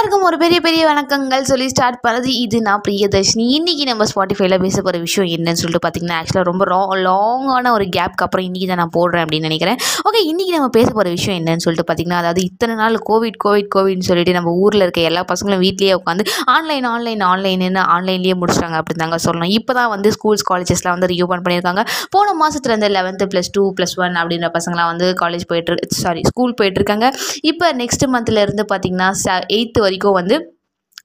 எல்லாருக்கும் ஒரு பெரிய பெரிய வணக்கங்கள் சொல்லி ஸ்டார்ட் பண்ணுறது இது நான் பிரியதர்ஷினி. இன்றைக்கி நம்ம ஸ்பாட்டிஃபைல பேச போகிற விஷயம் என்னன்னு சொல்லிட்டு பார்த்தீங்கன்னா ஆக்சுவலாக ரொம்ப ரா லாங்கான ஒரு கேப்க்கு அப்புறம் இன்றைக்கி தான் நான் போடுறேன் அப்படின்னு நினைக்கிறேன். ஓகே இன்றைக்கி நம்ம பேச போகிற விஷயம் என்னன்னு சொல்லிட்டு பார்த்தீங்கன்னா அதாவது இத்தனை நாள் கோவிட் கோவிட் கோவிட்னு சொல்லிட்டு நம்ம ஊரில் இருக்க எல்லா பசங்களும் வீட்லேயே உட்காந்து ஆன்லைன் ஆன்லைன் ஆன்லைன்னு ஆன்லைன்லேயே முடிச்சிட்டாங்க அப்படின்னு தாங்க சொல்லணும். இப்போ தான் வந்து ஸ்கூல்ஸ் காலேஜஸ்லாம் வந்து ரீஓப்பன் பண்ணியிருக்காங்க. போன மாதத்துல இருந்து eleventh plus two plus one அப்படின்ற பசங்களாம் வந்து காலேஜ் போயிட்டு சாரி ஸ்கூல் போயிட்டுருக்காங்க இப்போ நெக்ஸ்ட் மந்த்லேருந்து பார்த்தீங்கன்னா எயித்து வரைக்கும் வந்து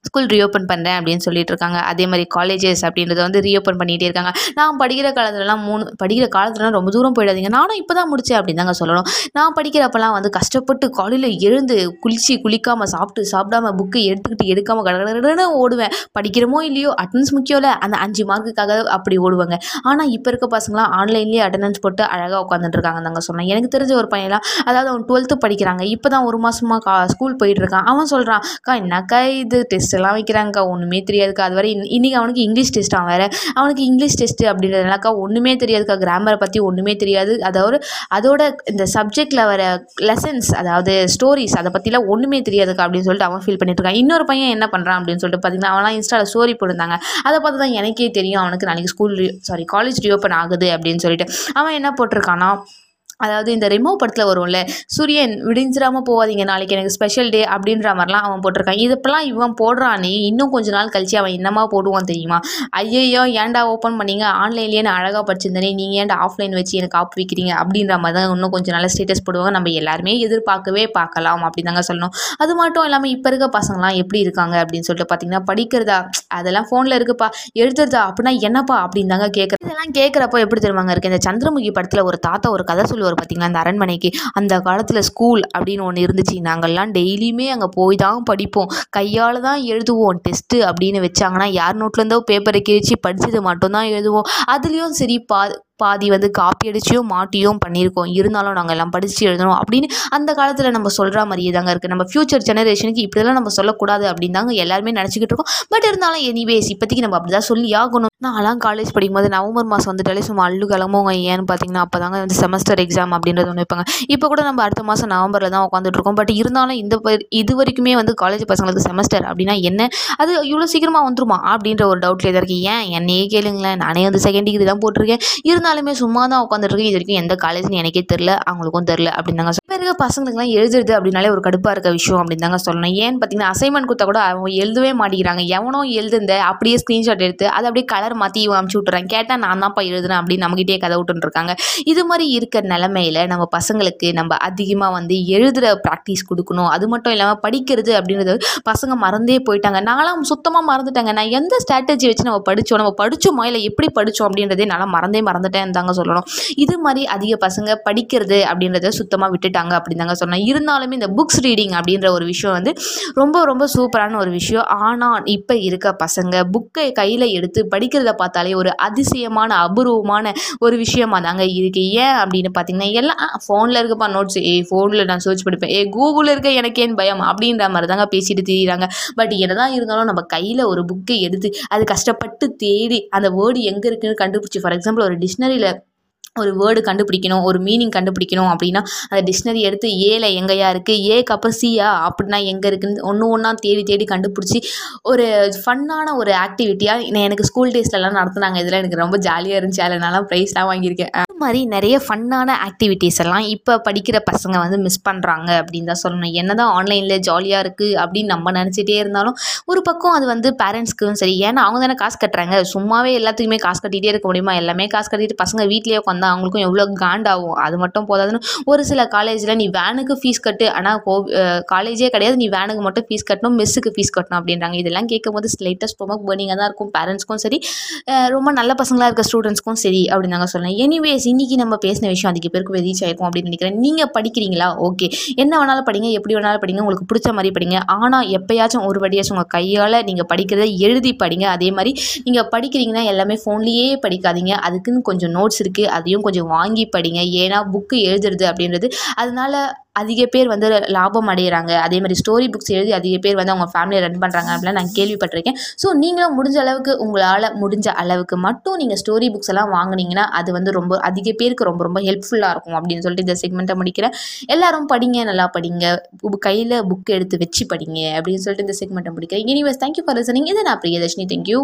ஸ்கூல் ரீஓப்பன் பண்ணுறேன் அப்படின்னு சொல்லிட்டு இருக்காங்க. அதே மாதிரி காலேஜஸ் அப்படின்றத வந்து ரீஓப்பன் பண்ணிகிட்டே இருக்காங்க. நான் படிக்கிற காலத்துலலாம் மூணு படிக்கிற காலத்துலலாம் ரொம்ப தூரம் போயிடாதீங்க. நானும் இப்போ தான் முடித்தேன் அப்படின்னு தாங்க சொல்லணும். நான் படிக்கிறப்பெல்லாம் வந்து கஷ்டப்பட்டு காலையில் எழுந்து குளிச்சு குளிக்காமல் சாப்பிட்டு சாப்பிடாம புக்கு எடுத்துக்கிட்டு எடுக்காமல் கடகடன்னு ஓடுவேன். படிக்கிறோமோ இல்லையோ அட்டன்ஸ் முக்கியம் இல்லை அந்த அஞ்சு மார்க்குக்காக அப்படி ஓடுவாங்க. ஆனால் இப்போ இருக்க பசங்களாம் ஆன்லைன்லேயே அட்டண்டன்ஸ் போட்டு அழகாக உட்காந்துட்டு இருக்காங்க தாங்க சொன்னேன். எனக்கு தெரிஞ்ச ஒரு பையன்லாம் அதாவது அவன் டுவெல்த்து படிக்கிறாங்க. இப்போ தான் ஒரு மாதமாக கா ஸ்கூல் போயிட்டுருக்கான் அவன் சொல்கிறான் அக்கா என்னக்கா இது? டெஸ்ட் எல்லாம் வைக்கிறாங்கக்கா ஒன்றுமே தெரியாதுக்கா. அது வரை இன்றைக்கி அவனுக்கு இங்கிலீஷ் டெஸ்ட் அவன் வேறு. அவனுக்கு இங்கிலீஷ் டெஸ்ட்டு அப்படின்றதுனாக்கா ஒன்றுமே தெரியாதுக்கா. கிராமரை பற்றி ஒன்றுமே தெரியாது. அதாவது அதோட இந்த சப்ஜெக்டில் வர லெசன்ஸ் அதாவது ஸ்டோரிஸ் அதை பற்றிலாம் ஒன்றுமே தெரியாதுக்கா அப்படின்னு சொல்லிட்டு அவன் ஃபீல் பண்ணிட்டு இருக்கான். இன்னொரு பையன் என்ன பண்ணுறான் அப்படின்னு சொல்லிட்டு பார்த்தீங்கன்னா அவன்லாம் இன்ஸ்டாவில் ஸ்டோரி போட்டிருந்தாங்க. அதை பார்த்து தான் எனக்கே தெரியும். அவனுக்கு நாளைக்கு ஸ்கூல் சாரி காலேஜ் ரீஓப்பன் ஆகுது அப்படின்னு சொல்லிட்டு. அவன் என்ன போட்டிருக்கானா அதாவது இந்த ரிமூவ் படத்தில் வரும்ல சூரியன் விடிஞ்சிடாமல் போகாதீங்க நாளைக்கு எனக்கு ஸ்பெஷல் டே அப்படின்ற மாதிரிலாம் அவன் போட்டிருக்கான். இதப்பெல்லாம் இவன் போடுறானே இன்னும் கொஞ்ச நாள் கழிச்சு அவன் என்னமா போடுவான் தெரியுமா? ஐயையோ ஏன்டா ஓப்பன் பண்ணீங்க? ஆன்லைன்லேயே நான் அழகாக படிச்சிருந்தேனே நீங்கள் ஏன்டா ஆஃப்லைன் வச்சு எனக்கு ஆப் வைக்கிறீங்க? அப்படின்ற மாதிரி தான் இன்னும் கொஞ்சம் நாள் ஸ்டேட்டஸ் போடுவாங்க. நம்ம எல்லாருமே எதிர்பார்க்கவே பார்க்கலாம் அப்படி தாங்க சொல்லணும். அது மட்டும் இல்லாமல் இப்போ இருக்க பசங்களாம் எப்படி இருக்காங்க அப்படின்னு சொல்லிட்டு பார்த்தீங்கன்னா படிக்கிறதா அதெல்லாம் ஃபோனில் இருக்குப்பா எழுதுறதா அப்படின்னா என்னப்பா? அப்படின்னு தாங்க கேட்குறது இதெல்லாம் கேட்குறப்போ எப்படி தெரியுமாங்க இருக்கு? இந்த சந்திரமுகி படத்தில் ஒரு தாத்தா ஒரு கதை சொல்லுவார் பார்த்தீங்களா அந்த அரண்மனைக்கு அந்த காலத்தில் ஸ்கூல் அப்படின்னு ஒன்று இருந்துச்சு. நாங்கள்லாம் டெய்லியுமே அங்கே போய் தான் படிப்போம். கையால் தான் எழுதுவோம். டெஸ்ட்டு அப்படின்னு வச்சாங்கன்னா யார் நோட்லேருந்தோ பேப்பரை கிழிச்சு படிச்சது மட்டும்தான் எழுதுவோம். அதுலேயும் சரி பா பாதி வந்து காப்பி அடிச்சியும் மாட்டியும் பண்ணியிருக்கோம். இருந்தாலும் நாங்கள் எல்லாம் படித்து எழுதணும் அப்படின்னு அந்த காலத்தில் நம்ம சொல்கிற மாதிரியே தாங்க இருக்குது நம்ம ஃப்யூச்சர் ஜெனரேஷனுக்கு இப்படிலாம் நம்ம சொல்லக்கூடாது அப்படின்னு தாங்க எல்லாருமே நினச்சிக்கிட்டு இருக்கோம். பட் இருந்தாலும் எனிவேஸ் இப்போதைக்கு நம்ம அப்படி தான் சொல்லி ஆகணும். நான்லாம் காலேஜ் படிக்கும்போது நவம்பர் மாதம் வந்துட்டாலே சும்மா அள்ளு கிளம்புவோங்க. ஏன்னு பார்த்தீங்கன்னா அப்போ தாங்க வந்து செமஸ்டர் எக்ஸாம் அப்படின்றது ஒன்று வைப்பாங்க. இப்போ கூட நம்ம அடுத்த மாதம் நவம்பரில் தான் உட்காந்துட்டு இருக்கோம். பட் இருந்தாலும் இந்த ப- இது வரைக்குமே வந்து காலேஜ் பசங்களுக்கு செமஸ்டர் அப்படின்னா என்ன? அது இவ்வளோ சீக்கிரமாக வந்துருமா? அப்படின்ற ஒரு டவுட்லேயே தான் இருக்குது ஏன்? என்னையே கேளுங்களேன். நானே வந்து செகண்ட் டிகிரி தான் போட்டிருக்கேன். இருந்தால் சும்மா தான் உட்காந்துருக்கு இது வரைக்கும் எந்த காலேஜ்னு எனக்கே தெரில அவங்களுக்கும் தெரில அப்படின்னு தாங்க இப்போ இருக்க பசங்களுக்குலாம் எழுதுறது அப்படின்னாலே ஒரு கடுப்பாக இருக்க விஷயம் அப்படின்னு தாங்க சொல்லணும். ஏன்னு பார்த்தீங்கன்னா அசைன்மெண்ட் கொடுத்தா கூட அவங்க எழுதவே மாட்டேங்கிறாங்க. எவனோ எழுதுந்த அப்படியே ஸ்க்ரீன்ஷாட் எடுத்து அதை அப்படியே கலர் மாற்றி இவன் அமுச்சு விட்டுறாங்க கேட்டால் நான் தான்ப்பா எழுதுறேன் அப்படின்னு நம்மகிட்டே கதை விட்டுருக்காங்க இது மாதிரி இருக்க நிலமையில நம்ம பசங்களுக்கு நம்ம அதிகமாக வந்து எழுதுகிற ப்ராக்டிஸ் கொடுக்கணும். அது மட்டும் இல்லாமல் படிக்கிறது அப்படின்றது பசங்க மறந்தே போயிட்டாங்க. நான்லாம் சுத்தமாக மறந்துட்டாங்க. நான் எந்த ஸ்ட்ராட்டஜி வச்சு நம்ம படித்தோம் நம்ம படித்தோமா இல்லை எப்படி படித்தோம் அப்படின்றதே நல்லா மறந்தே மறந்துட்டேன் தாங்க சொல்லணும். இது மாதிரி அதிக பசங்க படிக்கிறது அப்படின்றத சுத்தமாக விட்டுட்டாங்க அப்படின்னு தாங்க சொன்னேன் இருந்தாலுமே இந்த புக்ஸ் ரீடிங் அப்படின்ற ஒரு விஷயம் வந்து ரொம்ப ரொம்ப சூப்பரான ஒரு விஷயம். ஆனால் இப்போ இருக்க பசங்க புக்கை கையில் எடுத்து படிக்கிறத பார்த்தாலே ஒரு அதிசயமான அபூர்வமான ஒரு விஷயமா தாங்க இருக்கு. ஏன் அப்படின்னு பார்த்தீங்கன்னா எல்லாம் ஃபோனில் இருக்கப்பா நோட்ஸ் ஏ ஃபோனில் நான் சர்ச் படிப்பேன். ஏ கூகுளில் இருக்க எனக்கு ஏன் பயம்? அப்படின்ற மாதிரி தாங்க பேசிட்டு திரியிறாங்க. பட் என்னதான் இருந்தாலும் நம்ம கையில் ஒரு புக்கை எடுத்து அது கஷ்டப்பட்டு தேடி அந்த வேர்டு எங்கே இருக்குன்னு கண்டுபிடிச்சி ஃபார் எக்ஸாம்பிள் ஒரு டிக்ஷனரியில் ஒரு வேர்டு கண்டுபிடிக்கணும் ஒரு மீனிங் கண்டுபிடிக்கணும் அப்படின்னா அந்த டிக்ஷனரி எடுத்து ஏல எங்கேயா இருக்குது ஏக்கு அப்புறம் சியா அப்படின்னா எங்கே இருக்குன்னு ஒன்று ஒன்றா தேடி தேடி கண்டுபிடிச்சி ஒரு ஃபன்னான ஒரு ஆக்டிவிட்டியாக எனக்கு ஸ்கூல் டேஸ்லலாம் நடத்துனாங்க. இதெல்லாம் எனக்கு ரொம்ப ஜாலியாக இருந்துச்சு. அதில் நான்லாம் ப்ரைஸ்லாம் வாங்கியிருக்கேன். மாதிரி நிறைய ஃபன்னான ஆக்டிவிட்டீஸ் எல்லாம் இப்போ படிக்கிற பசங்க வந்து மிஸ் பண்ணுறாங்க அப்படின்னு தான் சொல்லணும். என்ன தான் ஆன்லைனில் ஜாலியாக இருக்குது அப்படின்னு நம்ம நினச்சிட்டே இருந்தாலும் ஒரு பக்கம் அது வந்து பேரண்ட்ஸ்க்கும் சரி. ஏன்னா அவங்க தானே காசு கட்டுறாங்க. சும்மாவே எல்லாத்துக்குமே காசு கட்டிகிட்டே இருக்க முடியுமா? எல்லாமே காசு கட்டிட்டு பசங்க வீட்லேயே உட்காந்தா அவங்களுக்கும் எவ்வளோ காண்டாகும் அது மட்டும் போதாதுன்னு ஒரு சில காலேஜில் நீ வேனுக்கு ஃபீஸ் கட்டு. ஆனால் கோ காலேஜே கிடையாது. நீ வேனுக்கு மட்டும் ஃபீஸ் கட்டணும். மிஸ்ஸுக்கு ஃபீஸ் கட்டணும் அப்படின்றாங்க. இதெல்லாம் கேட்கும் போது லைட்டாக ஸ்டொமக் பர்னிங்காக தான் இருக்கும். பேரண்ட்ஸ்க்கும் சரி ரொம்ப நல்ல பசங்களாக இருக்க ஸ்டூடெண்ட்ஸ்க்கும் சரி அப்படின்னு நாங்கள் சொல்லலாம் எனிவேஸ் இன்னைக்கு நம்ம பேசின விஷயம் அதிக பேருக்கு ரீச் ஆயிருக்கும் அப்படின்னு நினைக்கிறேன். நீங்கள் படிக்கிறீங்களா? ஓகே என்ன வேணாலும் படிங்க எப்படி வேணாலும் படிங்க உங்களுக்கு பிடிச்ச மாதிரி படிங்க. ஆனால் எப்பயாச்சும் ஒரு வடியாச்சும் உங்கள் கையால் நீங்கள் படிக்கிறத எழுதி படிங்க. அதே மாதிரி நீங்கள் படிக்கிறீங்கன்னா எல்லாமே ஃபோன்லேயே படிக்காதீங்க. அதுக்குன்னு கொஞ்சம் நோட்ஸ் இருக்குது அதையும் கொஞ்சம் வாங்கி படிங்க. ஏன்னா புக்கு எழுதுறது அப்படின்றது அதனால அதிக பேர் வந்து லாபம் அடைகிறாங்க அதே மாதிரி ஸ்டோரி புக்ஸ் எழுதி அதிக பேர் வந்து அவங்க ஃபேமிலியை ரன் பண்ணுறாங்க அப்படிலாம் நான் கேள்விப்பட்டிருக்கேன். ஸோ நீங்களும் முடிஞ்ச அளவுக்கு உங்களால் முடிஞ்ச அளவுக்கு மட்டும் நீங்கள் ஸ்டோரி புக்ஸ் எல்லாம் வாங்கினீங்கன்னா அது வந்து ரொம்ப அதிக பேருக்கு ரொம்ப ரொம்ப ஹெல்ப்ஃபுல்லாக இருக்கும் அப்படின்னு சொல்லிட்டு இந்த செக்மெண்ட்டை முடிக்கிறேன். எல்லாரும் படிங்க நல்லா படிங்க. கையில் புக் எடுத்து வச்சு படிங்க அப்படின்னு சொல்லிட்டு இந்த செக்மெண்ட்டை முடிக்கிறேன். எனிவேஸ் தேங்க்யூ ஃபார் லிசனிங் இது நான் பிரியதர்ஷினி. தேங்க்யூ